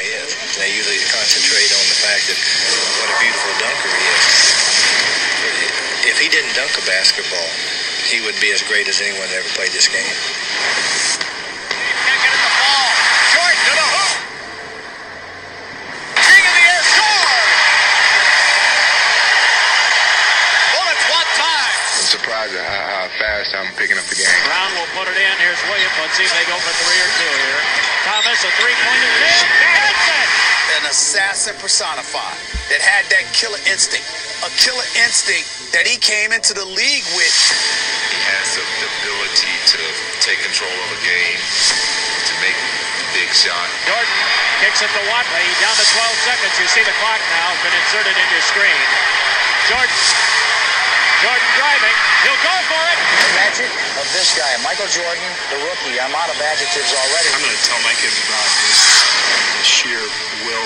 guy is. They usually concentrate on the fact that what a beautiful dunker he is. If he didn't dunk a basketball, he would be as great as anyone that ever played this game. Can't get at the ball. Jordan to the hoop. King of the air score. Bullets one time. I'm surprised at how, how fast I'm picking up the game. Brown will put it in. Here's Williams. Let's see if they go for three or two here. Thomas, a three-pointer. Hits it! An assassin personified that had that killer instinct. A killer instinct that he came into the league with. He has the ability to take control of a game, to make big shot. Jordan kicks it to Whatley. Down to 12 seconds. You see the clock now has been inserted in your screen. Jordan. Jordan driving. He'll go for it. The magic of this guy, Michael Jordan, the rookie. I'm out of adjectives already. I'm going to tell my kids about his, his sheer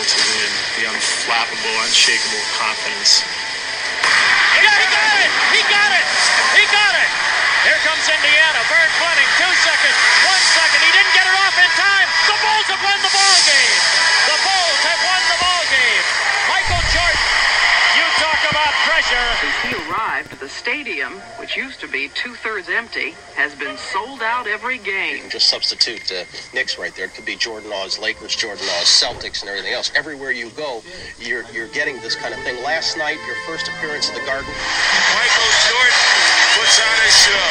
to win, the unflappable, unshakable confidence. Yeah, he got it! He got it! He got it! Here comes Indiana. Bird Fleming, two seconds, one second. He didn't get it off in time. The Bulls have won the ball game. The Bulls have won the ball game. Michael Jordan, you talk about pressure. Since he arrived, the stadium, which used to be two thirds empty, has been sold out every game. just substitute uh, Knicks right there. It could be Jordan Laws, Lakers, Jordan Laws, Celtics, and everything else. Everywhere you go, you're you're getting this kind of thing. Last night, your first appearance at the Garden. Michael Jordan puts on a show.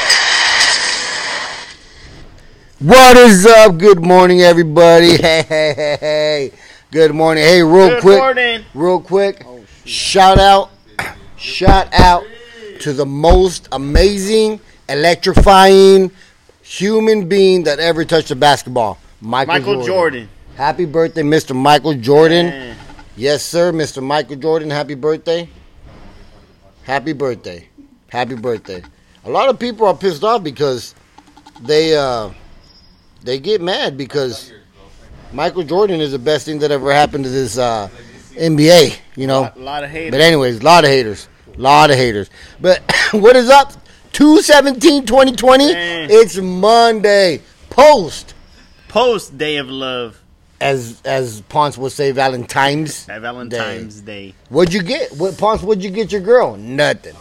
What is up? Good morning, everybody. Hey, hey, hey, hey. Good morning. Hey, real Good quick, morning. real quick. shout out, shout out to the most amazing, electrifying human being that ever touched a basketball, Michael, Michael Jordan. Happy birthday, Mr. Michael Jordan. Man. Yes, sir, Mr. Michael Jordan. Happy birthday. Happy birthday. Happy birthday. A lot of people are pissed off because they uh they get mad because Michael Jordan is the best thing that ever happened to this uh NBA, you know. A lot of haters. But anyways, a lot of haters. A lot of haters. But what is up? 217 2020. Man. It's Monday. Post Post Day of Love as as Ponce would say Valentine's. at Valentine's Day. What'd you get? What Ponce? What'd you get your girl? Nothing.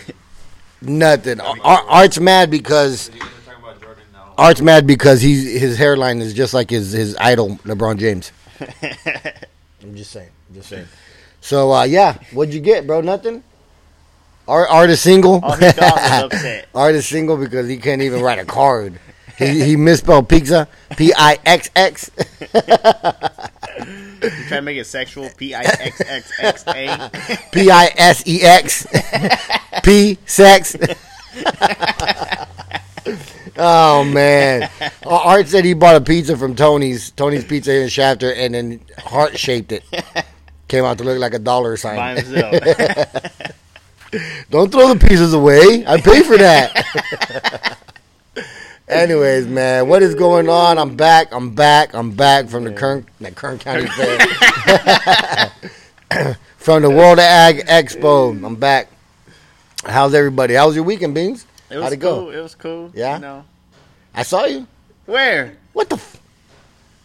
Nothing. Ar- Art's mad because Art's mad because he's his hairline is just like his his idol LeBron James. I'm just saying. I'm just saying. So uh, yeah, what'd you get, bro? Nothing. Art, Art is single. All his dogs is upset. Art is single because he can't even write a card. He, he misspelled pizza. P I X X. You try to make it sexual. P I X X X A. P I S E X. P sex. oh man. Art said he bought a pizza from Tony's Tony's Pizza in Shafter and then heart shaped it. Came out to look like a dollar by sign. himself. Don't throw the pieces away. I pay for that. Anyways, man, what is going on? I'm back. I'm back. I'm back from the Kern, the Kern County Fair. from the World Ag Expo. I'm back. How's everybody? How was your weekend, Beans? It was How'd it cool. go? It was cool. Yeah? You know. I saw you. Where? What the? F-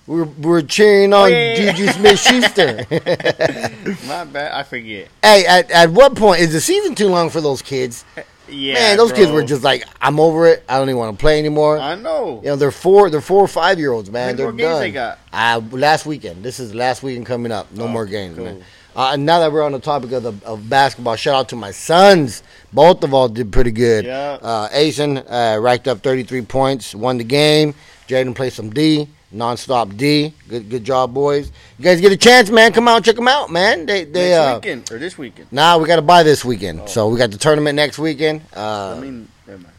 were, we're cheering on Oh, yeah, yeah, yeah. Juju Smith Schuster. My bad. I forget. hey, at, at what point is the season too long for those kids? Yeah. Man, those kids were just like, I'm over it. I don't even want to play anymore. I know. You know, they're four, they're four or five year olds, How man. many They're more games done. they got? Uh, last weekend. This is last weekend coming up. No Oh, more games, cool. man. Uh, and now that we're on the topic of the of basketball, shout out to my sons. Both of all did pretty good. Yeah. Uh, Asen uh, racked up 33 points, won the game. Jaden played some D, nonstop D. Good, good job, boys. You guys get a chance, man. Come out, check them out, man. They, they. Next uh, weekend or this weekend? Nah, we got to buy this weekend. So we got the tournament next weekend. Uh, I mean, never mind.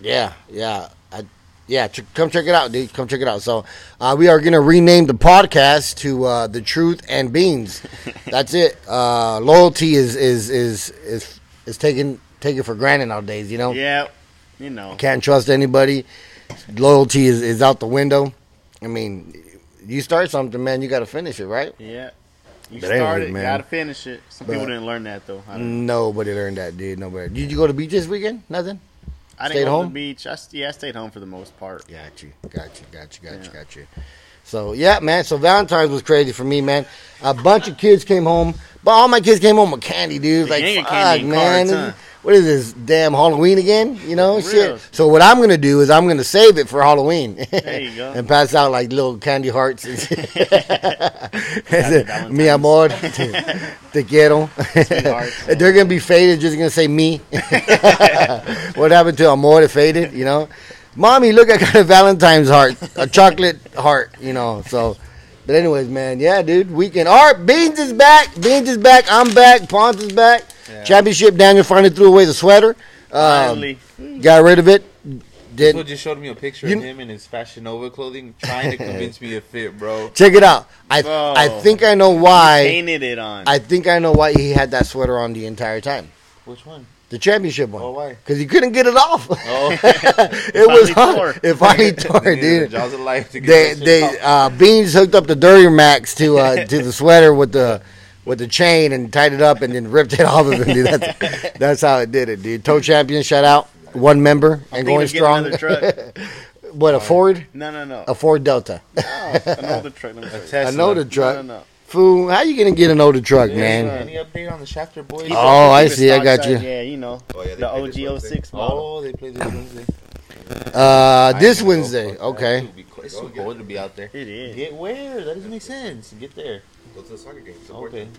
yeah, yeah, I, yeah. Ch- come check it out, dude. Come check it out. So, uh, we are gonna rename the podcast to uh, "The Truth and Beans." That's it. Uh, loyalty is is is is is taken taken for granted nowadays. You know, Yeah. You know. can't trust anybody. Loyalty is is out the window. I mean, you start something, man, you got to finish it, right? Yeah. You But started. man. Gotta finish it. Some people didn't learn that though. I, don't- Nobody learned that, dude. Nobody. Did you go to the beach this weekend? Nothing. I stayed didn't go home? to the beach. I, yeah, I stayed home for the most part. Got you, got you, got you, got you, got you. So yeah, man. So Valentine's was crazy for me, man. A bunch of kids came home, but all my kids came home with candy, dude. Like, fuck, candy man. cards, huh? What is this damn Halloween again? You know, shit. So what I'm gonna do is I'm gonna save it for Halloween. There you go. and pass out like little candy hearts. and. Mi amor, te, quiero. They're gonna be faded. Just gonna say me. what happened to amor? It faded. You know, mommy, look, I got a Valentine's heart, a chocolate heart. You know, so. But anyways, man, yeah, dude, weekend. Art Beans is back. Beans is back. I'm back. Ponce is back. Championship. Daniel finally threw away the sweater. Um, Finally. got rid of it. Did just showed me a picture You- of him in his Fashion Nova clothing, trying to convince me to fit, bro. check it out. I Bro. I think I know why. Painted it on. I think I know why he had that sweater on the entire time. Which one? The championship one. Oh, why? Because he couldn't get it off. Oh. it was finally hard. tore. It finally tore, Needed the dude. jaws of life to get They they off. uh, Beans hooked up the Duramax to uh, to the sweater with the with the chain and tied it up and then ripped it off of him. Dude. That's, that's how it did it, dude. Toe champion, shout out. One member and going strong. another truck. what a Ford? No, no, no. A Ford Delta. No, an older truck. Let me tell you. Tesla. I know the truck. No, no, no. Fool, how you gonna get an older truck, Yeah, man? Any update on the Shafter boys? Oh, I see. I got size, you. Yeah, you know. Oh, yeah, the play OG Wednesday. 06 model. Oh, they play this Wednesday. Uh, this I know. Wednesday. Okay. It's too- It's too cold to be out there. It is. Get where? That doesn't make sense. Get there. Go to the soccer game. Support Okay. them.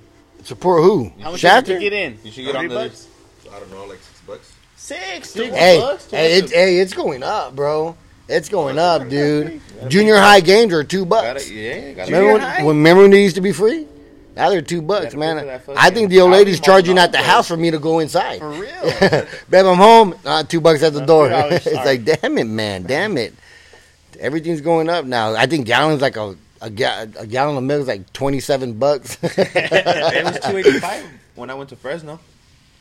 Support who? How much Shafter? you get in? You should get on the. bucks? I don't know, like six bucks. Six. Six dude. Hey, bucks? hey, it's hey, it's going up, bro. It's going up, dude. Junior high games are two bucks. Yeah, Remember when, when remember when they used to be free? Now they're two bucks, man. pay for that fucking I think the old lady's charging at the house for me to go inside. For real. Babe, I'm home. Uh, two bucks at the Uh, door. it's like, damn it, man, damn it. Everything's going up now. I think gallons like a a, ga- a gallon of milk is like twenty seven bucks. It was two eighty five when I went to Fresno.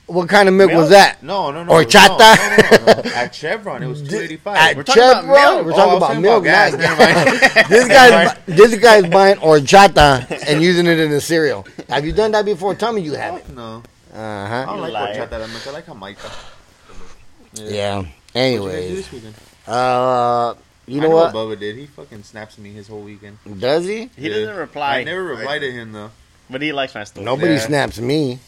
What kind of milk, was that? No, no, no. Horchata? No, no, no, no. At Chevron, it was two eighty five. At five. We're talking about milk. We're Oh, talking about milk. about gas. not- this guy's this guy's buying horchata and using it in a cereal. Have you done that before? Tell me you haven't. No, Uh huh. I don't like Liar. horchata that much. I like Jamaica. Yeah. What you Anyways, this weekend? uh, you I know know what? Bubba did. He fucking snaps me his whole weekend. Does he? He Yeah. doesn't reply. I never reply to him though. But he likes my stuff. Nobody Yeah. snaps me.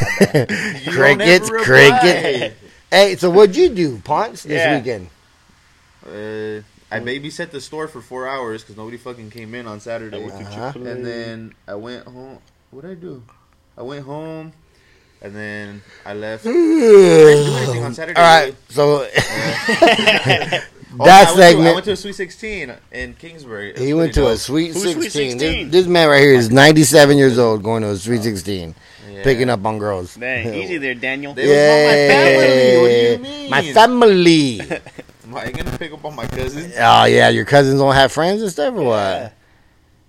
You don't crickets, crickets. Hey, so what'd you do, Ponce, this Yeah. weekend? Uh, I babysat the store for four hours because nobody fucking came in on Saturday. Uh-huh. And then I went home. What did I do? I went home, and then I left. I didn't do anything on Saturday. All right, so Oh, that I went To, I went to a Sweet 16 in Kingsburg. It He went pretty to a sweet Who's Sweet 16. 16? This, this man right here is 97 years old going to a sweet 16, Yeah. picking up on girls. Dang, easy there, Daniel. They was on my family. What do you mean? My family. Am I gonna pick up on my cousins? oh, yeah, your cousins don't have friends and stuff or what?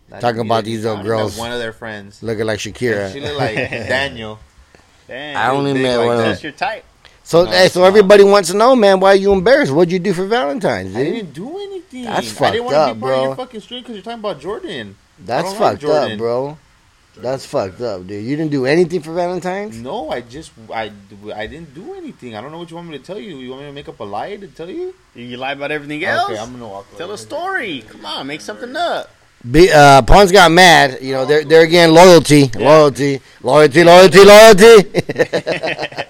Not Talking about these I little girls. One of their friends. Looking like Shakira. She looked like Daniel. Dang. I only big met like one of. That's your type. So, No, hey, so everybody wants to know, man, why are you embarrassed? What'd you do for Valentine's, I didn't do anything. That's I didn't fucked wanna up, be part of your fucking stream because you're talking about Jordan. That's don't like fucked up, Jordan. bro. That's fucked up, dude. You didn't do anything for Valentine's? No, I just I, I didn't do anything. I don't know what you want me to tell you. You want me to make up a lie to tell you? You, you lie about everything else? Okay, I'm gonna walk. Tell away. a story. Come on, make something up. Be, uh, Pons got mad. You know, there, there again, loyalty, loyalty, loyalty, loyalty, loyalty.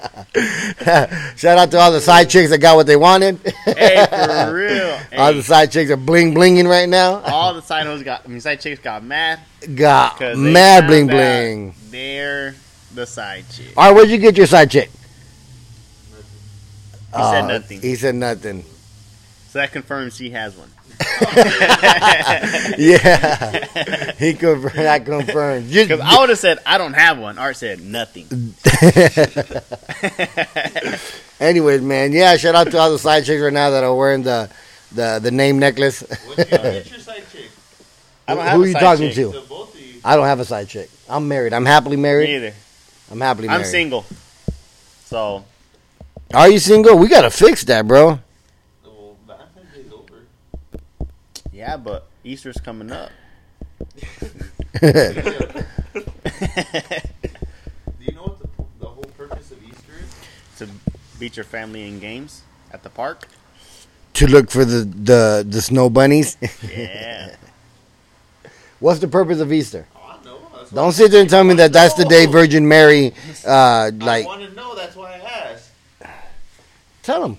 Shout out to all the side chicks that got what they wanted. Hey, for real. all the side chicks are bling blinging right now. all the side hoes got, I mean, side chicks got mad. Got mad bling bling. They're the side chick. All right, where'd you get your side chick? He said Uh, nothing. He said nothing. So that confirms he has one. Yeah, he confirmed. That confirmed. Just- Because I would have said, I don't have one. Art said, nothing. Anyways, man, yeah. Shout out to all the side chicks right now that are wearing the the the name necklace. Get your side chick. I don't Who are you talking chick. to? both of you. I don't have a side chick. I'm married. I'm happily married. Me either. I'm happily married. I'm single. So, Are you single? We gotta fix that, bro. Well, Valentine's Day's over. Yeah, but Easter's coming up. Do you know what the, the whole purpose of Easter is? to beat your family in games at the park. to look for the the the snow bunnies. Yeah. What's the purpose of Easter? Oh, I know. That's Don't sit there and tell me that that's the day Virgin Mary, uh, I want to know. That's why I asked. tell him.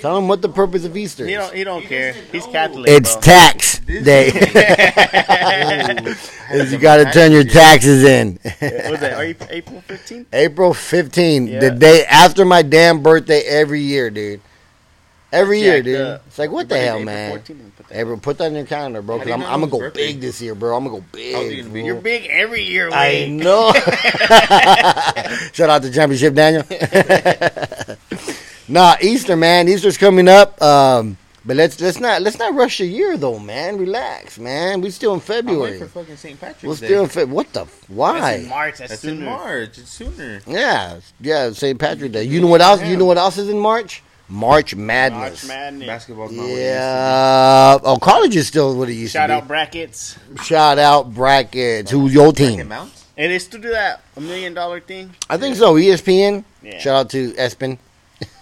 Tell him what the purpose of Easter He is. don't. He don't He care. He's. Catholic. It's bro. tax day. Is you got to turn your taxes in. Was that Are you April fifteenth? April 15, the Yeah. day after my damn birthday every year, dude. Every year, Jacked dude. up. It's like, what the Your hell, birthday man? April 14th, put that- April, put that in your calendar, bro. How Because do you I'm, know I'm going to his go birthday? big this year, bro. I'm going to go How's he big. gonna be? bro. You're big every year, I Wayne. know. Shout out to Championship Daniel. Nah, Easter, man. Easter's coming up. Um, but let's let's not let's not rush a year though, man. Relax, man. We still in I'm waiting February. for fucking St. Patrick's We're Day. still in Feb. What the? f- That's in March. That's, That's sooner. in March. It's sooner. Yeah, yeah. St. Patrick's Day. You know what else? You know what else is in March? March Madness. March Madness. Basketball's not what it used to Yeah. Oh, college is still what it used Shout to out brackets. Shout out brackets. Who's your be. Bracket team? Mounts? And they still do that a million dollar thing. I think so. ESPN. Yeah. Shout out to Espen.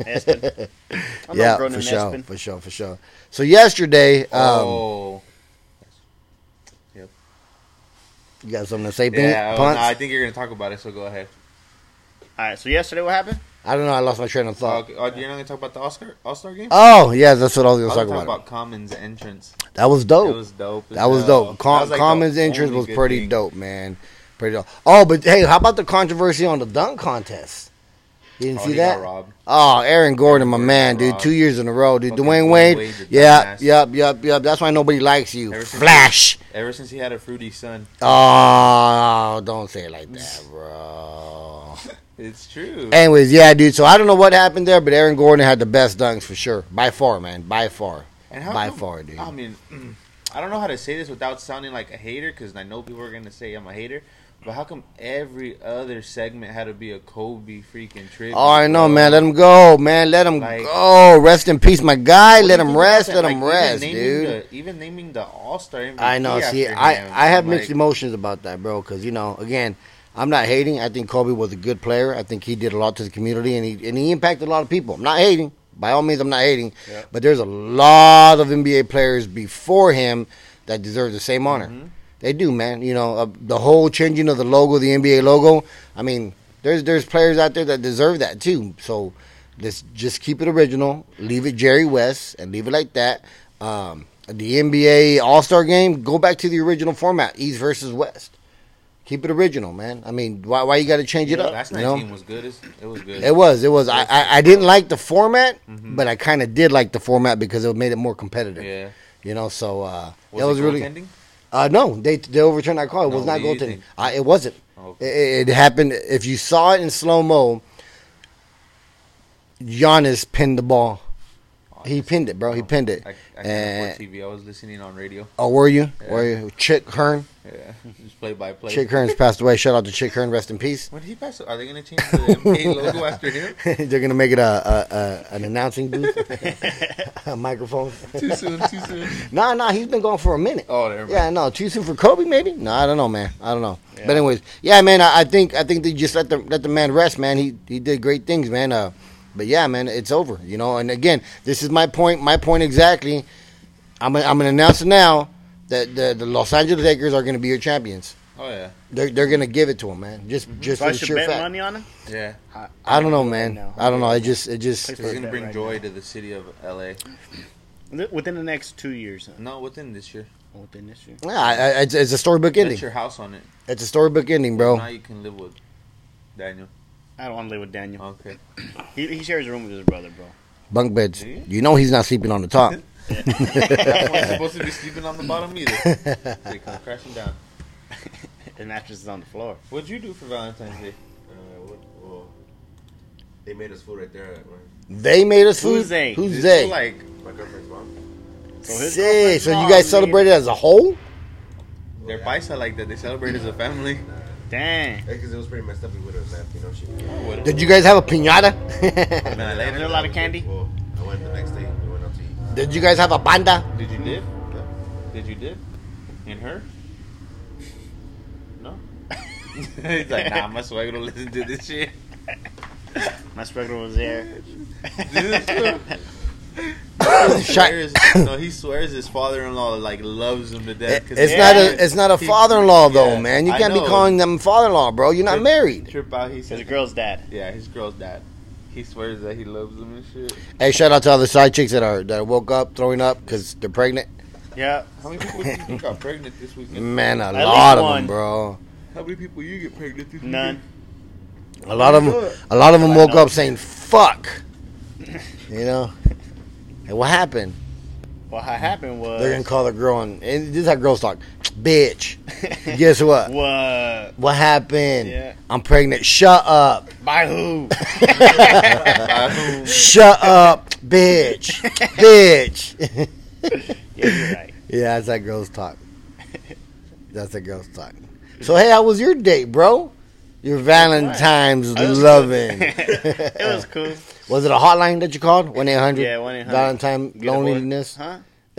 Espen. I'm yeah, not for sure, for sure, for sure. So yesterday, um, oh. you got something to say, Pink? Yeah, oh, no, I think you're going to talk about it, so go ahead. All right. So yesterday, what happened? I don't know. I lost my train of thought. oh, you're not going to talk about the Oscar All-Star game? Oh, yeah, that's what I was going to talk talking about. about Common's entrance. That was It dope. was dope. That was dope. Com- That was, like, Common's entrance was pretty thing. dope, man. Pretty dope. Oh, but hey, how about the controversy on the dunk contest? You didn't Oh, see that? robbed. Oh, Aaron Gordon, my Gordon man, dude. robbed. Two years in a row, dude. Fucking Dwyane Wade. Wade, Yeah, yep, yep, yep. That's why nobody likes you. Ever Flash. Ever since he had a fruity son. Oh, don't say it like that, bro. It's true. Anyways, yeah, dude. So I don't know what happened there, but Aaron Gordon had the best dunks for sure, by far, man, by far, And how by come- far, dude. I mean, I don't know how to say this without sounding like a hater, because I know people are gonna say I'm a hater. But how come every other segment had to be a Kobe freaking tribute? Oh, I know, man. Let him go, man. Let him Like- go. Rest in peace, my guy. Let him rest. Let Like, him even rest, naming dude. the- even naming the All Star I know. See, I him, I have I'm mixed emotions about that, bro. Because you know, again, I'm not hating. I think Kobe was a good player. I think he did a lot to the community, and he and he impacted a lot of people. I'm not hating. By all means, I'm not hating. Yeah. But there's a lot of NBA players before him that deserve the same honor. Mm-hmm. They do, man. You know, uh, the whole changing of the logo, the NBA logo. I mean, there's there's players out there that deserve that too. So let's just keep it original. Leave it Jerry West and leave it like that. Um, the NBA All Star Game, go back to the original format, East versus West. Keep it original, man. I mean, why why you got to change it up? Last night's team was good. As, it was good. It was. It was. I, I, I didn't like the format, Mhm. but I kind of did like the format because it made it more competitive. Yeah. You know, so uh, Was that it was really. goaltending? Uh, no, they they overturned that call. It No, was not goaltending. Uh, it wasn't. Oh, It, it happened. If you saw it in slow mo, Giannis pinned the ball. He pinned it, bro. He pinned it. I, I And- TV. I was listening on radio. Oh, were you? Yeah. Were you? Chick Hearn. Yeah, just play by play. Chick Hearn's passed away. Shout out to Chick Hearn. Rest in peace. When did he pass? Are they gonna change the NBA logo after him? They're gonna make it a, a, a an announcing booth, a microphone. Too soon. Too soon. Nah, nah, he's been gone for a minute. Oh, never mind. Yeah, no, too soon for Kobe, maybe. No, I don't know, man. I don't know. But anyways, yeah, man. I, I think I think they just let the let the man rest, man. He he did great things, man. Uh, but yeah, man, it's over, you know. And again, this is my point. My point exactly. I'm gonna, I'm gonna announce it now that the, the Los Angeles Lakers are gonna be your champions. Oh yeah. They're they're gonna give it to him, man. Just mm-hmm. just So for I the should sheer bet fact. money on him. Yeah. I don't know, man. now. I don't know. It just it just Place He's gonna bring right joy now. to the city of LA. within the next two years. huh? No, within this year. Oh, within this year. yeah, I, I, it's, it's a storybook Bet ending. your house on it. It's a storybook ending, bro. Now you can live with Daniel. I don't want to live with Daniel. Okay. He, he shares a room with his brother, bro. Bunk beds. Do you? You know he's not sleeping on the top. That one's supposed to be sleeping on the bottom either. They come crashing down. The mattress is on the floor. What'd you do for Valentine's Day? Uh, what, well, they made us food right there at my, They made us food. Who's they? Who's This they? was Like, my girlfriend's mom. So his Sick. girlfriend's So you mom guys made- celebrated as a whole? their paisa like that. They celebrate as a family. Dang. Because it was pretty messed up. We would have left, you know. She, What- Did you guys have a pinata? Nah, Is later. there a lot of candy? Well, I went the next day. We went out to eat. Did you guys have a banda? Did you dip? Did you dip? In her? No. He's like, nah, my suegro listen to this shit. My suegro was there. This is true. He swears, no, he swears his father-in-law like loves him to death. 'cause It's not a it's not a he- father-in-law though, yeah, man. You I can't be calling them father-in-law, bro. You're not Trip- married. Trip out. He said His girl's dad. Yeah, his girl's dad. He swears that he loves them and shit. Hey, shout out to all the side chicks that are that woke up throwing up because they're pregnant. Yeah. How many people do you think got pregnant this weekend? Man, a At lot of one. them, bro. How many people you get pregnant this None. A lot of them, a lot of them woke up saying "fuck," you know. And what happened? What happened was. They're gonna call the girl and, and this is how girls talk. Bitch. Guess what? What? What happened? Yeah. I'm pregnant. Shut up. By who? Shut up, bitch. bitch. Yeah, you're right. Yeah, that's how girls talk. That's how girls talk. So hey, how was your date, bro? Your Valentine's loving. it was cool. Was it a hotline that you called? One eight hundred. Yeah, 1-800. Valentine Get loneliness. Huh?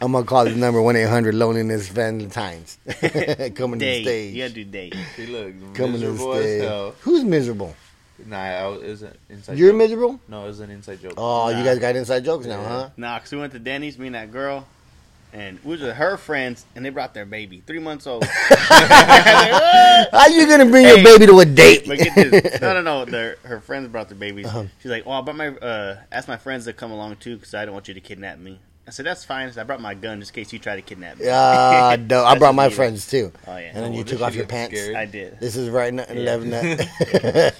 I'm gonna call this number one eight hundred loneliness Valentine's. Coming to Date. stage. You gotta do date. He looks Coming to miserable stage. hell. Who's miserable? Nah, I was, it was an inside. You're joke. miserable. No, it was an inside joke. Oh, you guys got inside jokes now, Yeah. huh? Nah, cause we went to Denny's, me and that girl, and we was with her friends, and they brought their baby, three months old. How you gonna bring your baby to a date? But get this. No, no, no. Their, her friends brought their babies. Uh-huh. She's like, "Oh, I brought my uh, asked my friends to come along too, because I don't want you to kidnap me." I said, "That's fine. I brought my gun just in case you try to kidnap me." Ah, dope. I brought my me. friends too. Oh yeah. And then Oh, you took off your pants. scary. I did. This is right now, Yeah. eleven. And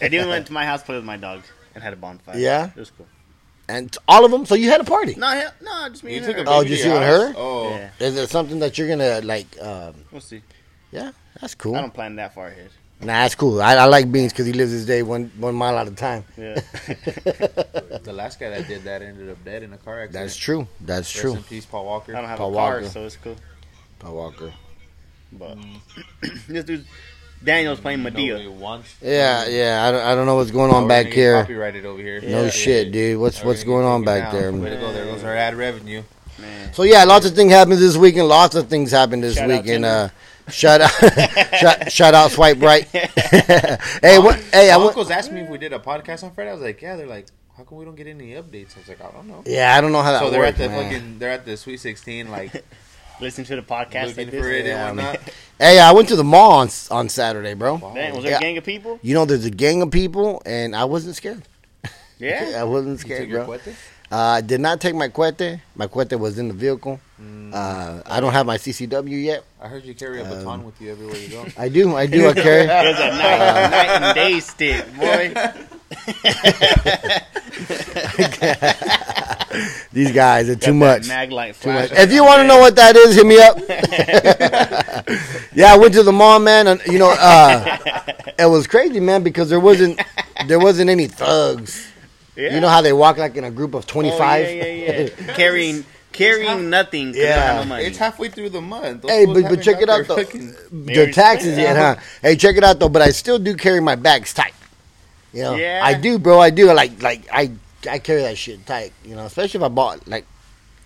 then we went to my house, played with my dog, and had a bonfire. Yeah? it was cool. And all of them. So you had a party. No, yeah, no, just me You and took her. a Oh, just you and her? Oh, Yeah, Is it something that you're gonna like? Um, we'll see. yeah, that's cool. I cool. don't plan that far ahead. Nah, that's cool. I, I like Beans because he lives his day one one mile at a time. Yeah. the last guy that did that ended up dead in a car accident. That's true. That's Rest true. in peace, Paul Walker. I don't have Paul a car, Walker. so it's cool. Paul Walker. But this dude, Daniel's playing Madea. Nobody. Yeah, yeah. I don't, I don't know what's going Oh, on we're back here. Copyrighted over here. No Yeah. shit, dude. What's We're what's gonna going get on back down. Way there? to go. There goes our ad revenue. Man. So yeah, lots of things happened this weekend. Lots of things happened this Shout out weekend. Uh, shout out, shout, shout out, swipe right. hey, what? Hey, I My went. uncles asked me if we did a podcast on Friday. I was like, yeah. They're like, how come we don't get any updates? I was like, I don't know. Yeah, I don't know how that so they're works, at the man. fucking, they're at the Sweet Sixteen, like Listen to the podcast looking like this. for it Yeah, and man. whatnot. Hey, I went to the mall on on Saturday, bro. Damn, was there Yeah. a gang of people? You know, there's a gang of people, and I wasn't scared. Yeah. I wasn't scared, took bro. cuete? Uh, I did not take my cuete. My cuete was in the vehicle. Mm. Uh, I don't have my CCW yet. I heard you carry a Um, baton with you everywhere you go. I do. I do. I carry. It was a night, night and day stick, boy. These guys are too much. Mag light Too much. If you want to know what that is, hit me up. yeah, I went to the mall, man, and you know, uh, it was crazy, man, because there wasn't there wasn't any thugs. Yeah. You know how they walk like in a group of twenty Oh, five. yeah, yeah, yeah. carrying carrying nothing. 'cause they don't Yeah. no money. It's halfway through the month. Those Hey, but, but check it out though. fucking- Their taxes yet, huh? Hey, check it out though. But I still do carry my bags tight. You know, Yeah. I do, bro. I do. Like, like I, I carry that shit tight. You know, especially if I bought like,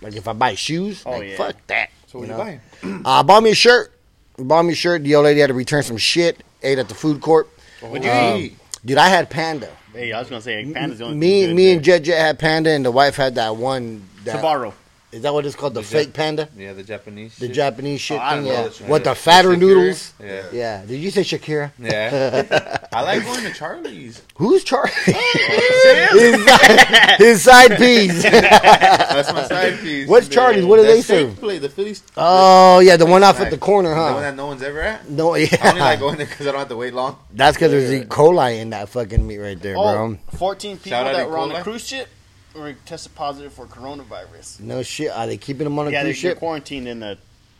like if I buy shoes. Oh, like, yeah. fuck that. So what you you know? buying? Uh, bought me a shirt. Bought me a shirt. The old lady had to return some shit. Ate at the food court. What'd you Um, eat? Dude, I had panda. Hey, I was gonna say Panda's the only Me, thing me good and Jet Jet had panda, and the wife had that one. That, Sabaro. Is that what it's called? The, The fake Jap- panda, Yeah, the Japanese. the shit. Japanese shit Oh, I thing. don't Yeah. this What the Shakira. fatter noodles? Yeah. Yeah. Did you say Shakira? Yeah. I like going to Charlie's. Who's Charlie? his, side, his side piece. That's my side piece. What's Charlie's? What do they steak serve? Plate, the Phillies. Oh yeah, the one off snack. at the corner, huh? The one that no one's ever at. No, yeah. I only like yeah. going there because I don't have to wait long. That's because there's E. coli in that fucking meat right there, Oh, bro. 14 people Shout that to were on the cruise ship were tested positive for coronavirus. No shit. Are they keeping them on a yeah, cruise ship? quarantined in a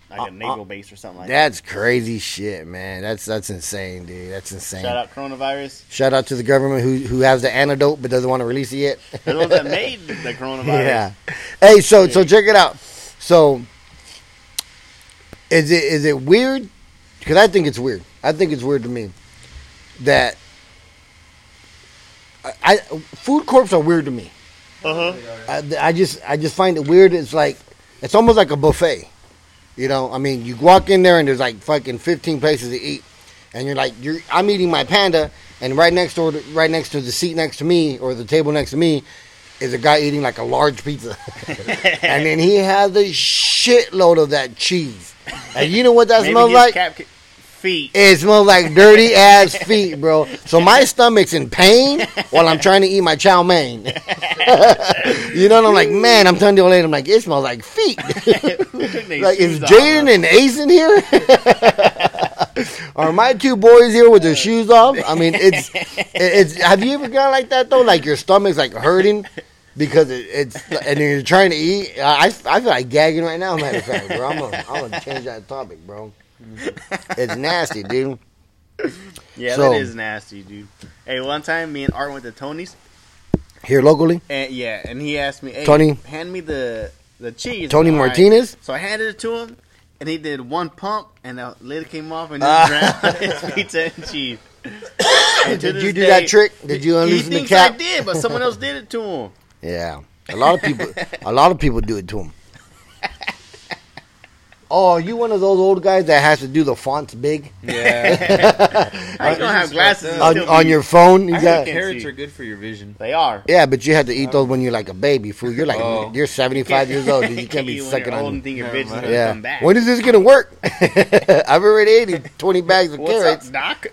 like Uh, a naval base or something like That's crazy shit, man. That's that's insane, dude. That's insane. Shout out coronavirus. Shout out to the government who who has the antidote but doesn't want to release it yet. They're the ones that made the coronavirus. yeah. Hey, so so check it out. So is it is it weird? Because I think it's weird. I think it's weird to me that I, I food corps are weird to me. Uh huh. I, I just I just find it weird. It's like it's almost like a buffet. You know, I mean, you walk in there and there's like fucking 15 places to eat, and you're like, you're I'm eating my panda, and right next door, right next to the seat next to me or the table next to me, is a guy eating like a large pizza, and then he has a shitload of that cheese. And you know what that Maybe smells like? cap- feet. It smells like dirty ass feet, bro. So my stomach's in pain while I'm trying to eat my chow mein. you know, and I'm like, man, I'm telling you lady, I'm like, it smells like feet. Like, is Jaden and Ace in here? Are my two boys here with their shoes off? I mean, it's it's. Have you ever gone like that though? Like your stomach's like hurting because it, it's and you're trying to eat. I, I feel like gagging right now. Matter of fact, bro, I'm gonna, I'm gonna change that topic, bro. It's nasty, dude. Yeah, So- that is nasty, dude. Hey, one time me and Art went to Tony's, Here locally, and yeah, and he asked me, "Hey, Tony? hand me the the cheese." Tony right. Martinez? So I handed it to him, and he did one pump, and the lid came off, and he Ah. drowned his pizza and cheese. And Did you do day- that trick? Did you unloosen the thinks cap? I did, but someone else did it to him. Yeah, a lot of people, a lot of people do it to him. Oh, are you one of those old guys that has to do the fonts big? Yeah. I don't have glasses on, on your phone. You I got, heard carrots are good for your vision. They are. yeah, but you have to eat um, those when you're like a baby. Fool, you're like Oh. you're 75 years old. You can't be sucking you're old on. and think your Never bitch gonna Yeah. come back. When is this gonna work? I've already ate 20 bags of What's carrots. up, Doc?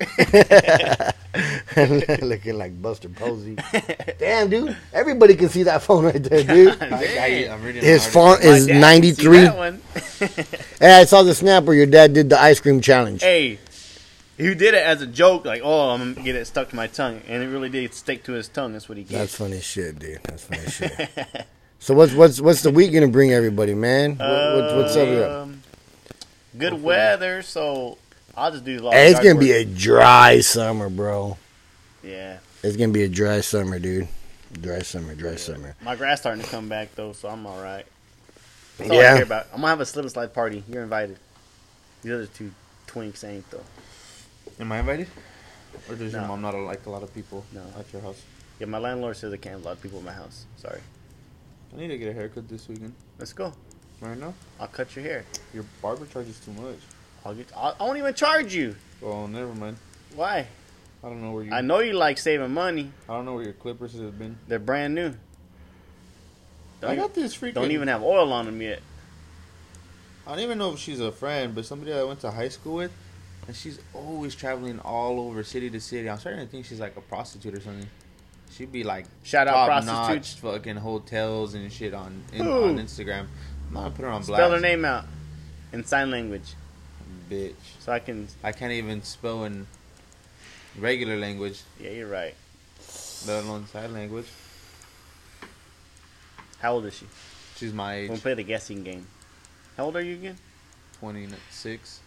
Looking like Buster Posey. Damn, dude. Everybody can see that phone right there, dude. I, I, I'm His font is My dad can 93. Hey, I saw the snap where your dad did the ice cream challenge. hey, he did it as a joke, like, "Oh, I'm gonna get it stuck to my tongue," and it really did stick to his tongue. That's what he That's funny shit, dude. That's funny shit. So what's what's what's the week gonna bring everybody, man? What, what, what's up? that? Um, Good weather, so I'll just do. Hey, it's gonna be a dry summer, bro. yeah. It's gonna be a dry summer, dude. Dry summer, dry summer. My grass starting to come back though, so I'm all right. That's all I Yeah. care about. I'm gonna have a slip and slide party. You're invited. The other two twinks ain't though. Am I invited? Or does your No. mom not like a lot of people No. at your house? Yeah, my landlord says I can't have a lot of people in my house. Sorry. I need to get a haircut this weekend. Let's go. Right now? I'll cut your hair. Your barber charges too much. I'll get. I'll, I won't even charge you. Oh, never mind. Why? I don't know where you. I know you like saving money. I don't know where your clippers have been. They're brand new. Don't, I even, got this freaking. don't even have oil on them yet. I don't even know if she's a friend, but somebody I went to high school with, and she's always traveling all over city to city. I'm starting to think she's like a prostitute or something. She'd be like Shout out prostitutes. fucking hotels and shit on in, on Instagram. I'm gonna put her on blast. Spell her name out in sign language, bitch. so I can. I can't even spell in regular language, Yeah, you're right. let alone sign language. How old is she? She's my age, We'll play the guessing game. How old are you again? 26.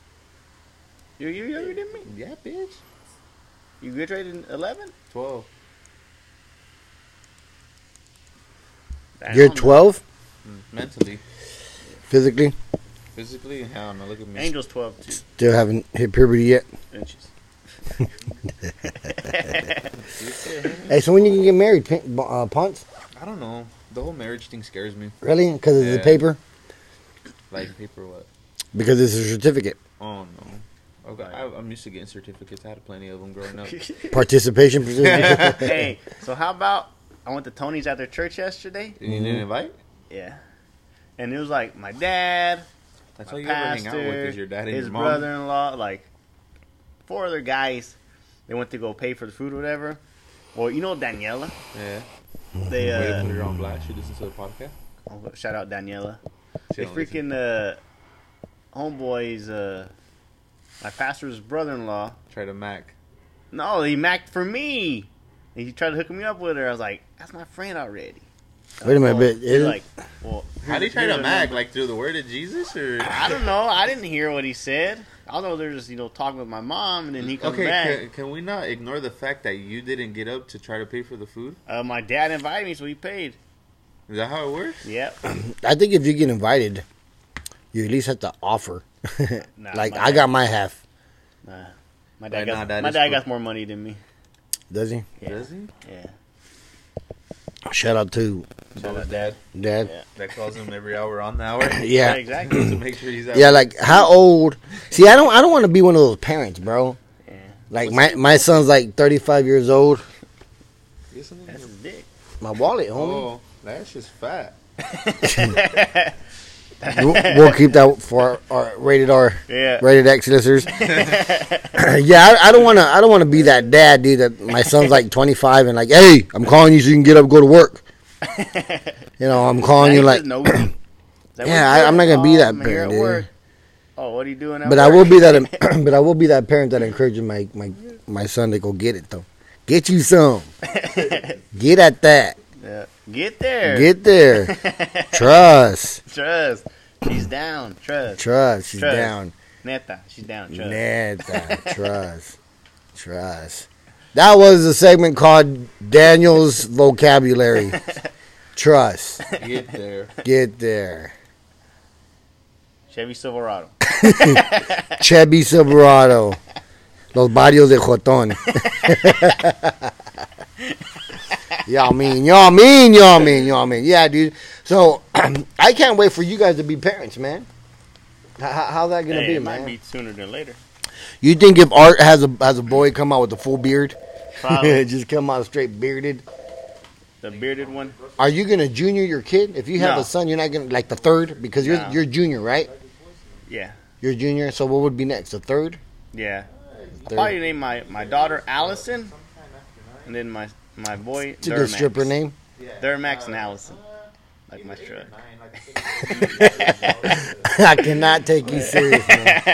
You're, you're younger than me. Yeah, bitch. You graduated in 11? 12. You're 12 Mm, Mentally, physically. physically, hell no. Look at me. Angel's 12 too. Still haven't hit puberty yet. Inches. Hey, so when you can get married, Pin- uh, Ponce? I don't know. The whole marriage thing scares me. Really? Because of the Yeah. paper? Like paper what? Because it's a certificate. Oh no. Okay, I, I'm used to getting certificates. I had plenty of them growing up. Participation certificate. hey, so how about I went to Tony's after church yesterday? You didn't mm-hmm. invite? Yeah. And it was like my dad, That's my all you ever hang pastor, out with is your dad and his brother-in-law, like four other guys. They went to go pay for the food or whatever. Well, you know Daniela. Yeah. They Way to uh, put her on blast. She listens to the podcast. oh, shout out Daniela. She They don't freaking uh, homeboys. Uh, my pastor's brother-in-law. Try to mac. No, he macked for me. And he tried to hook me up with her. I was like, that's my friend already. Wait a minute, but he's is it- like, well, How do you try here's to the mac? number. Like through the word of Jesus, or I don't know. I didn't hear what he said. I know they're just you know talking with my mom, and then he comes okay? back. Can, can we not ignore the fact that you didn't get up to try to pay for the food? Uh, my dad invited me, so he paid. Is that how it works? Yep. I think if you get invited, you at least have to offer. Nah, like, I dad- got my half. Nah, my dad Right got now, that my dad cool. got more money than me. Does he? Yeah. Does he? Yeah. Shout out to Shout out dad. Dad. Yeah. That calls him every hour on the hour. Yeah. exactly. to make sure he's at Yeah, like how old? See, I don't. I don't want to be one of those parents, bro. Yeah. Like my my son's like thirty five years old. That's his dick. My wallet, homie. Oh, That's just fat. we'll, we'll keep that for our, our rated R, Yeah. rated X listeners. yeah, I, I don't want to. I don't want to be that dad, dude. That my son's like 25 and like, hey, I'm calling you so you can get up, and go to work. You know, I'm calling you like, no. Yeah, I- I'm not gonna be oh, that I'm parent, dude. work. Oh, what are you doing? But I will be that. but I will be that parent that encourages my my my son to go get it though. Get you some. Get at that. Yeah. Get there. Get there. Trust. Trust. She's down. Trust. Trust. She's Trust. down. Neta. She's down. Trust. Neta. Trust. Trust. That was a segment called Daniel's vocabulary. Trust. Get there. Get there. Chevy Silverado. Chevy Silverado. Los barrios de Jotón. Y'all mean, y'all mean, y'all mean, y'all mean. Yeah, dude. So I can't wait for you guys to be parents, man. How, how's that gonna Hey, be, it man? might be sooner than later. You think if Art has a has a boy come out with a full beard, just come out straight bearded? The bearded one. Are you gonna junior your kid? If you have No. a son, you're not gonna like the third because you're No. you're junior, right? Yeah. You're junior. So what would be next? The third? Yeah. I'll probably name my, my daughter Allison, and then my my boy It's a good Duramax. stripper name. Duramax and Allison, like my truck. I cannot take you serious, man.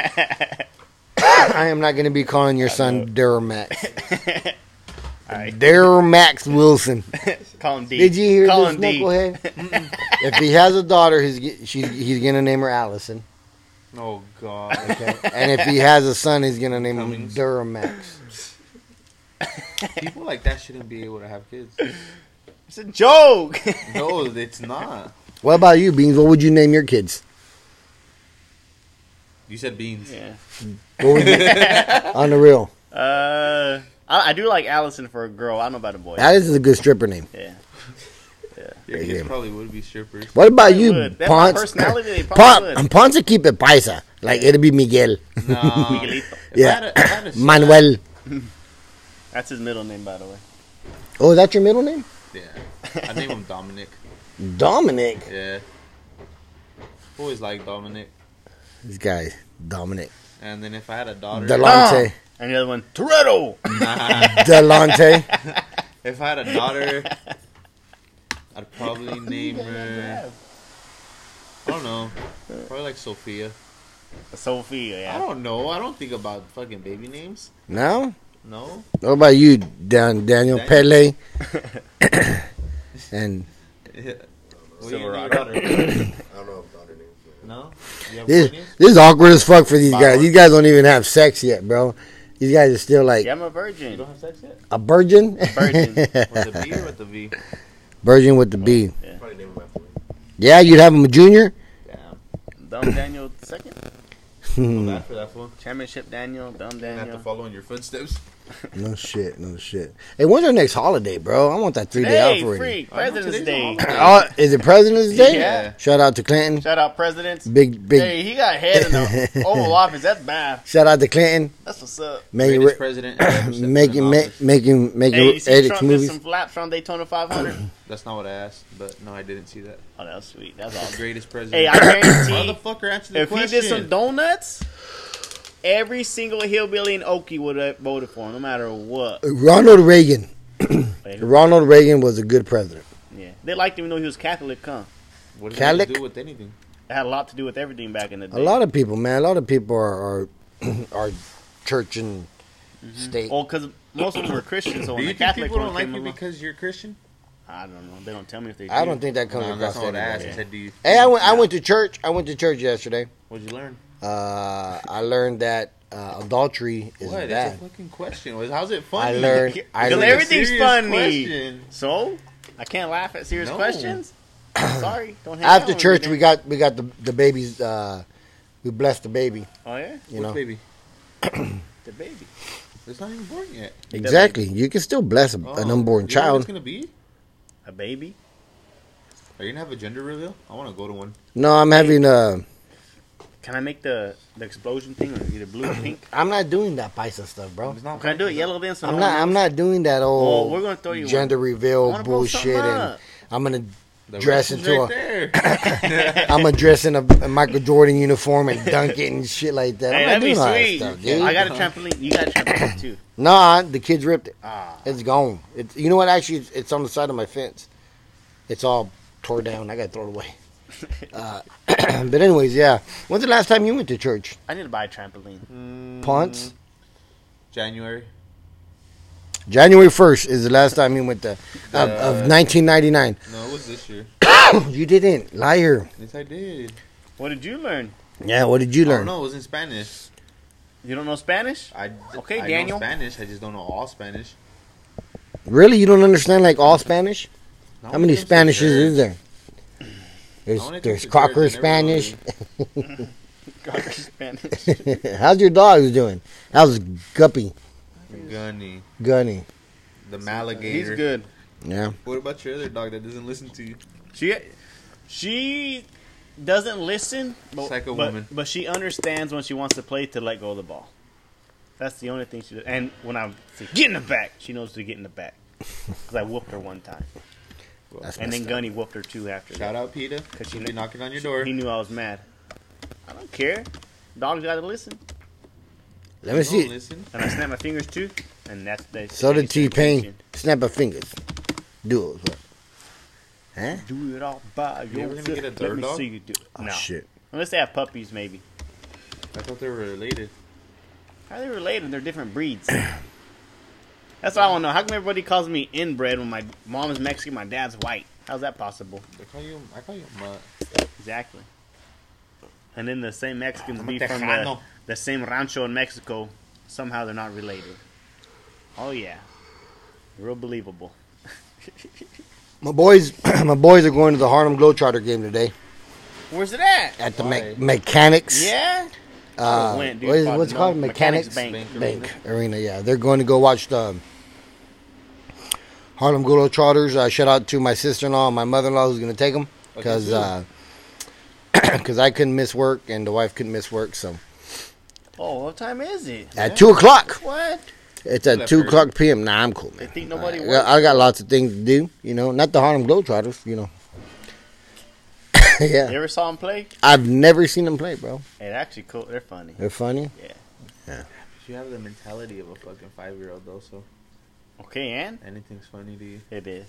I am not going to be calling your son Duramax. Alright. Duramax Wilson. Call him D. Did you hear Call this, him D. knucklehead? if he has a daughter, he's ge- she's, he's going to name her Allison. Oh God. Okay, and if he has a son, he's going to name him Cummins. Duramax. People like that shouldn't be able to have kids. It's a joke. No, it's not. What about you, Beans? What would you name your kids? You said beans. yeah. What would you, on the real. Uh, I, I do like Allison for a girl. I don't know about a boy. That is a good stripper name. yeah. Your Yeah. kids probably would be strippers. What about They you, would. They have my Ponce? personality, they probably Pon- would. Ponce keep it paisa. Like it'll be Miguel. No. Miguelito. If I had a- if I had a son- Manuel. That's his middle name, by the way. Oh, is that your middle name? Yeah. I name him Dominic. Dominic. Yeah. Always like Dominic. This guy, Dominic. And then if I had a daughter, Delonte. Ah! And the other one, Toretto. Nah. Delonte. if I had a daughter, I'd probably name her. I don't know. Probably like Sophia. Sophia, yeah. I don't know. I don't think about fucking baby names. No? No. What about you, Dan- Daniel Pele? and What do you name your Silverado. I don't know if daughter names. no. This, this is awkward as fuck for these Bye. guys. These guys don't even have sex yet, bro. These guys are still like Yeah, I'm a virgin. You virgin. don't have sex yet? a virgin. Virgin. With the B or with the V? virgin with the B. Probably name him after me. Yeah, you'd have him a junior. Damn. Dumb Daniel second. Hmm. I'm for that one. Championship Daniel. Dumb I have to Daniel. follow in your footsteps. No shit, no shit. Hey, when's our next holiday, bro? I want that three day off Hey, already. freak. I know, President's today's Day. Oh, is it President's Day? Yeah. Shout out to Clinton. Shout out presidents. Big, big. Hey, he got head in the Oval Office. That's bad. Shout out to Clinton. That's what's up. Making, Greatest president ever stepped in making, ma- office. making, making Hey, edits Trump did movies. some flaps from Daytona 500? That's not what I asked, but no, I didn't see that. oh, that was sweet. That's The awesome. greatest president. Hey, I guarantee Motherfucker, answer the if he did some donuts, every single hillbilly in Okie would have voted for him, no matter what. Ronald Reagan. Ronald Reagan was a good president. yeah, they liked him even though he was Catholic. Huh? what does that have Catholic? to do with anything? It had a lot to do with everything back in the day. A lot of people, man. A lot of people are are, are church and mm-hmm. state. Well, because most of them were Christians, so Do when you the think Catholic people don't like came you along, because you're Christian? I don't know. They don't tell me if they. Do. I don't think that comes No, across that's not what I asked. I said, do you? Hey, I went. I went to church. I went to church yesterday. What'd you learn? Uh, I learned that uh, adultery is What? bad. It's a fucking question. How's it funny? I learned. I learned. everything's serious funny. question. So I can't laugh at serious No. questions. Sorry, don't. Hang out After church, we got we got the the babies. Uh, we blessed the baby. Oh yeah, You Which know baby? the baby. It's not even born yet. exactly. You can still bless a, Oh, an unborn you know what child. it's gonna be? A baby. Are you gonna have a gender reveal? I want to go to one. No, I'm having. Uh, Can I make the the explosion thing or either blue or pink? I'm not doing that paisa stuff, bro. Not. Can I do it yellow then? So I'm no not. I'm not doing that Well, old we're gonna throw you gender one. Reveal bullshit, and. I'm gonna The dress into right a. there. I'm gonna dress in a, a Michael Jordan uniform and dunk it and shit like that. Hey, I'm that'd not be doing that sweet. stuff, dude. I got a trampoline. You got a trampoline too. Nah, the kids ripped it. Ah. It's gone. It's you know what? Actually, it's, it's on the side of my fence. It's all tore down. I got to throw it away. Uh, but anyways, yeah. When's the last time you went to church? I need to buy a trampoline. Mm, Ponce? January. January first is the last time you went to of, of Uh, 1999. No, it was this year. you didn't, liar. Yes, I did. What did you learn? Yeah, what did you learn? no, it was in Spanish. You don't know Spanish? I Okay, I Daniel. Know Spanish. I just don't know all Spanish. Really, you don't understand like all Spanish? Not How many it Spanishes is there? There's Not when it there's comes to Crocker church, I never Spanish. Crocker Spanish. How's your dogs doing? How's Guppy? Gunny, Gunny? the Maligator. He's good. Yeah. What about your other dog that doesn't listen to you? She she doesn't listen, but, It's like but, woman. but she understands when she wants to play to let go of the ball. That's the only thing she does. And when I say get in the back, she knows to get in the back because I whooped her one time, That's and then messed up. Gunny whooped her too after. Shout that. out Peter. Cause she She'll be kn- knocking on your door. He knew I was mad. I don't care. Dogs got to listen, Let me see. Listen. and I snap my fingers too, and that's that. So did T Pain. Snap her fingers. Do it. Huh? Do it all by You ever yourself. gonna get a Let third me dog? see you do it. Oh no, shit. unless they have puppies, maybe. I thought they were related. How are they related? They're different breeds. That's what I want to know. How come everybody calls me inbred when my mom is Mexican, my dad's white? How's that possible? I call you. I call you mutt. Exactly. And then the same Mexicans I'm be from the, the same rancho in Mexico. Somehow they're not related. Oh yeah, real believable. My boys, my boys are going to the Harlem Globetrotter game today Where's it at? at the me- Mechanics. Yeah. Uh, went, dude. what is, what's called? Mechanics Mechanics, Bank. Bank Arena. Yeah, they're going to go watch the Harlem Globetrotters. Uh, shout out to my sister-in-law and my mother-in-law who's going to take them because because I couldn't miss work and the wife couldn't miss work. So Oh, what time is it? at two o'clock, What? it's at Left two o'clock p.m. Nah, I'm cool, man. think nobody I. I got lots of things to do. You know, not the Harlem Globetrotters. You know. You ever saw them play? I've never seen them play, bro. Hey, they're actually cool. They're funny. They're funny. Yeah. You have the mentality of a fucking five year old though, so Okay, and anything's funny to you. it is.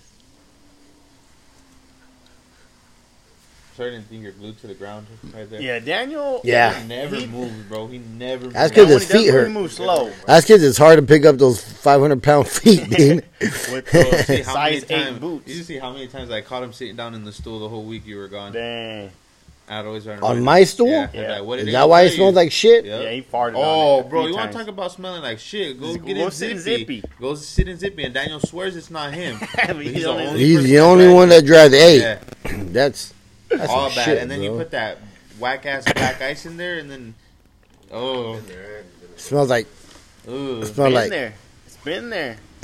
Sorry, I didn't think you're glued to the ground right there. Yeah, Daniel. Yeah. He never He- moves, bro. He never. That's moves. because his feet move, hurt. He moves slow. That's because it's hard to pick up those 500 pound feet, dude. With uh, Bro, the see size eight times- boots. You see how many times I caught him sitting down in the stool the whole week you were gone. Dang. I'd always run On my stool? Yeah. Yeah. Like, what Is that why it smells like shit? Yep. Yeah, he farted Oh, on it. a bro, you want to talk about smelling like shit? Go Just get go in sit in zippy. Zippy. Go sit in zippy, and Daniel swears it's not him. He's he's the the only- only. He's the only one that drives. Hey, Yeah, that's that's all bad. shit, and then you put that whack ass black ice in there, and then oh, smells like ooh. it smells Been like there. It's been there.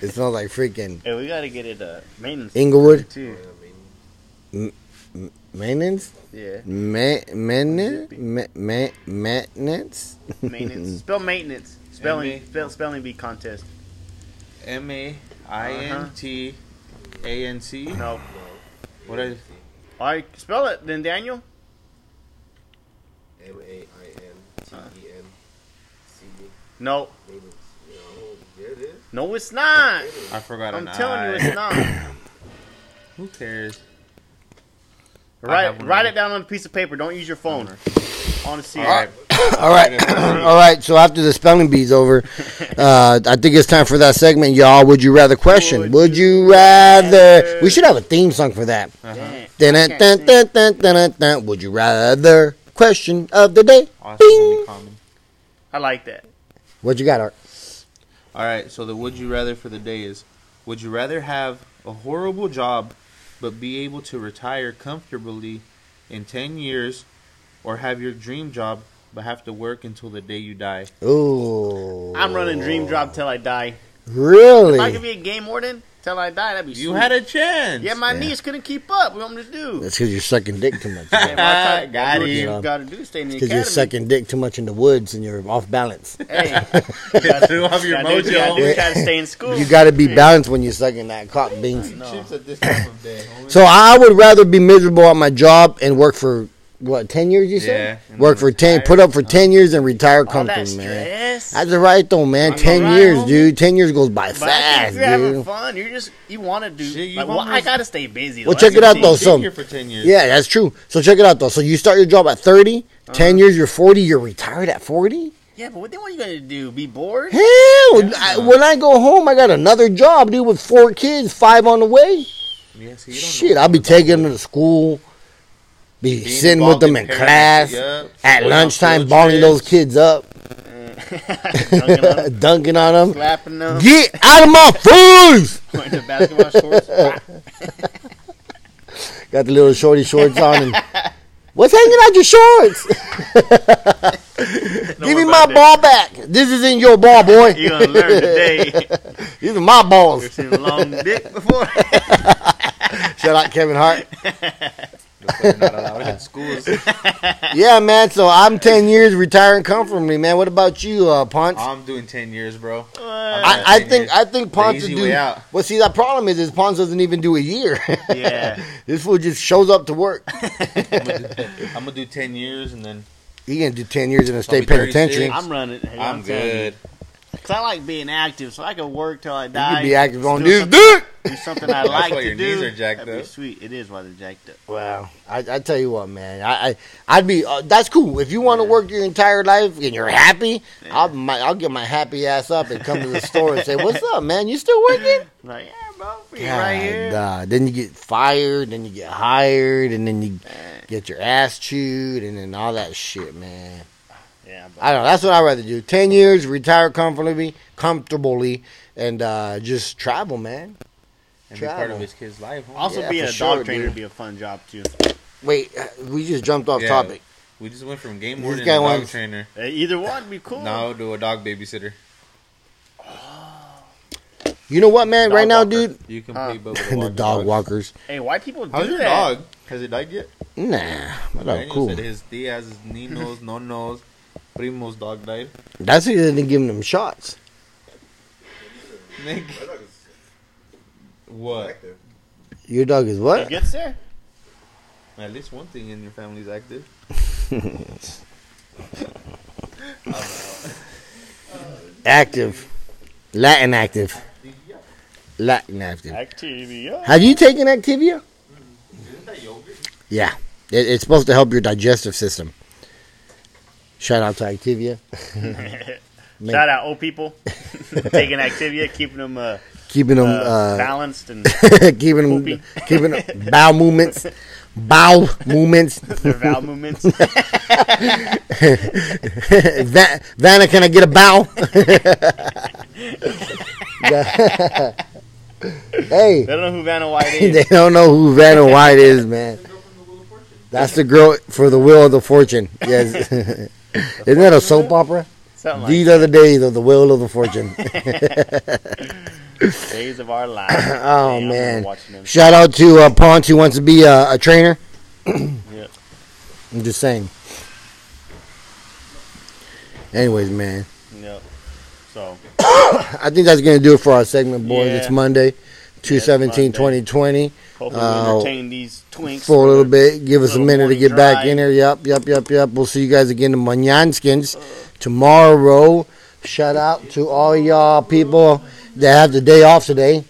it smells like freaking Hey, we gotta get it uh maintenance Inglewood too. maintenance. Yeah, Ma- maintenance, ma- ma- maintenance. maintenance. Spell maintenance. Spelling. M-A- Spell, spelling bee contest. M A I N T A N C. No. What I right, spell it then, Daniel. M A I N T E N C E. No, No, it is. not. I forgot. I'm telling you, it's not. Who cares? Write write it down on a piece of paper. Don't use your phone. I want to see All right. All right, all right. So after the spelling bee's over, uh, I think it's time for that segment, y'all. Would you rather question? Would Would you you rather? rather? We should have a theme song for that. Uh-huh. Dang. Dun, dun, dun, dun, dun, dun, dun. Would you rather? Question of the day. Awesome, Bing. I like that. What you got, Art? All right, so the would you rather for the day is would you rather have a horrible job but be able to retire comfortably in 10 years or have your dream job but have to work until the day you die? Ooh. I'm running dream job till I die. Really? If I could be a game warden, till I die. That'd be You sweet. had a chance. Yeah, my Yeah. knees couldn't keep up. What am I gonna do? That's because you're sucking dick too much. Hey, Mark, ah, Got do what him. You gotta do. Stay in the Because academy. you're sucking dick too much in the woods and you're off balance. Hey, Threw off your gotta do, gotta do, mojo. gotta stay in school. You got to be balanced when you're sucking that cock beans. Chips at this time of day. homie. So I would rather be miserable at my job and work for what ten years? You said Yeah, and work then for ten, put up for ten years and retire All that man. That's right though, man. I'm Ten alright, years, homie. dude. Ten years goes by But fast, if you're having fun, you're just you want to do. Shit, you've like, well, I gotta stay busy. Well, though. check it out though. So for ten years. yeah, that's true. So check it out though. So you start your job at 30, Uh-huh. 10 years, you're forty, you're retired at forty. Yeah, but what then? What are you gonna do? Be bored? Hell, I, when I go home, I got another job, dude, with four kids, five on the way. Yeah, see, you don't Shit, know I'll be taking them to school, be Being sitting with them in class, Yup. at lunchtime, balling those kids up, mm. Dunking on 'em, dunking on them. slapping them, Get out of my face! going to basketball shorts. Got the little shorty shorts on and what's hanging out your shorts? Give me my ball back. This isn't your ball, boy. You gonna learn today. These are my balls. You balls. seen a long dick before? Shout out Kevin Hart. They're not allowed in schools. Yeah, man. So I'm 10 years retiring comfortably, man. What about you, uh, Ponce? I'm doing ten years, bro. I, I think I think Ponce easy would way do. out. Well, see, that problem is, is Ponce doesn't even do a year. Yeah. this fool just shows up to work. I'm gonna, do, I'm gonna do ten years and then He gonna do 10 years in a state penitentiary. I'm running. Hey, I'm telling you. good. Cause I like being active, so I can work till I You die. could be active on this something- dick. Do something I That's like why to your do. knees are jacked That'd be up. sweet. It is why they're jacked up. Wow, I, I tell you what, man, I, I I'd be uh, that's cool if you want to work your entire life and you're happy. I'll my, I'll get my happy ass up and come to the store and say, "What's up, man? You still working?" Like, yeah, bro, we God, right here. nah. Then you get fired, then you get hired, and then you get your ass chewed, and then all that shit, man. Yeah, but I don't know. That's what I'd rather do. Ten years, retire comfortably, comfortably, and uh, just travel, man. And be part of his kid's life. homie. also Yeah, being for a sure, dog trainer dude. would be a fun job too. Wait, uh, we just jumped off Yeah. topic. We just went from game warden to dog wants- trainer. Hey, either one would be cool. Now do a dog babysitter. You know what, man? Dog right now, walker. dude, You can Uh, pay Bubba the dog dogs. walkers. Hey, why people do How's your that? dog? Has it died yet? Nah, my dog Daniel cool. said his tias, his ninos, nonos, primos dog died. That's because they didn't give them shots. Nick. What? Your dog is It what? gets there. At least one thing in your family's active. active, Latin active, Latin active. Activia. Have you taken Activia? Isn't that yogurt? Yeah, it, it's supposed to help your digestive system. Shout out to Activia. Shout out old people taking Activia, keeping them uh, keeping them uh, uh, balanced and keeping them Poopy. keeping them bowel movements, bowel movements. their bowel movements. Va- Vanna, can I get a bow? hey, they don't know who Vanna White is. they don't know who Vanna White is, man. That's the girl for the Wheel of the Fortune. Yes. Isn't that a soap opera? Something like These are the days of the Wheel of the Fortune. Days of Our Lives. oh, man. Shout out to uh, Ponce who wants to be a, a trainer. Yeah. I'm just saying. Anyways, man. Yep. So I think that's going to do it for our segment, boys. Yeah. It's Monday, 217 Monday. 2020. hopefully Uh, entertain these twinks For a little bit. Give us a minute to get back in here. Yep, yep, yep, yep. We'll see you guys again in Manyanskins tomorrow. Shout out to all y'all people that have the day off today.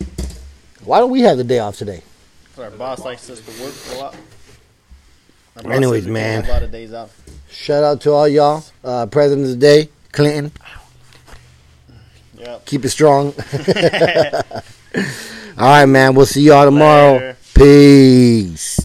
Why don't we have the day off today? So our boss likes us to work a lot. Anyways, man. A lot of days off. Shout out to all y'all. Uh, President's Day, Clinton. Yep. Keep it strong. all right, man. We'll see y'all tomorrow. Later. Peace.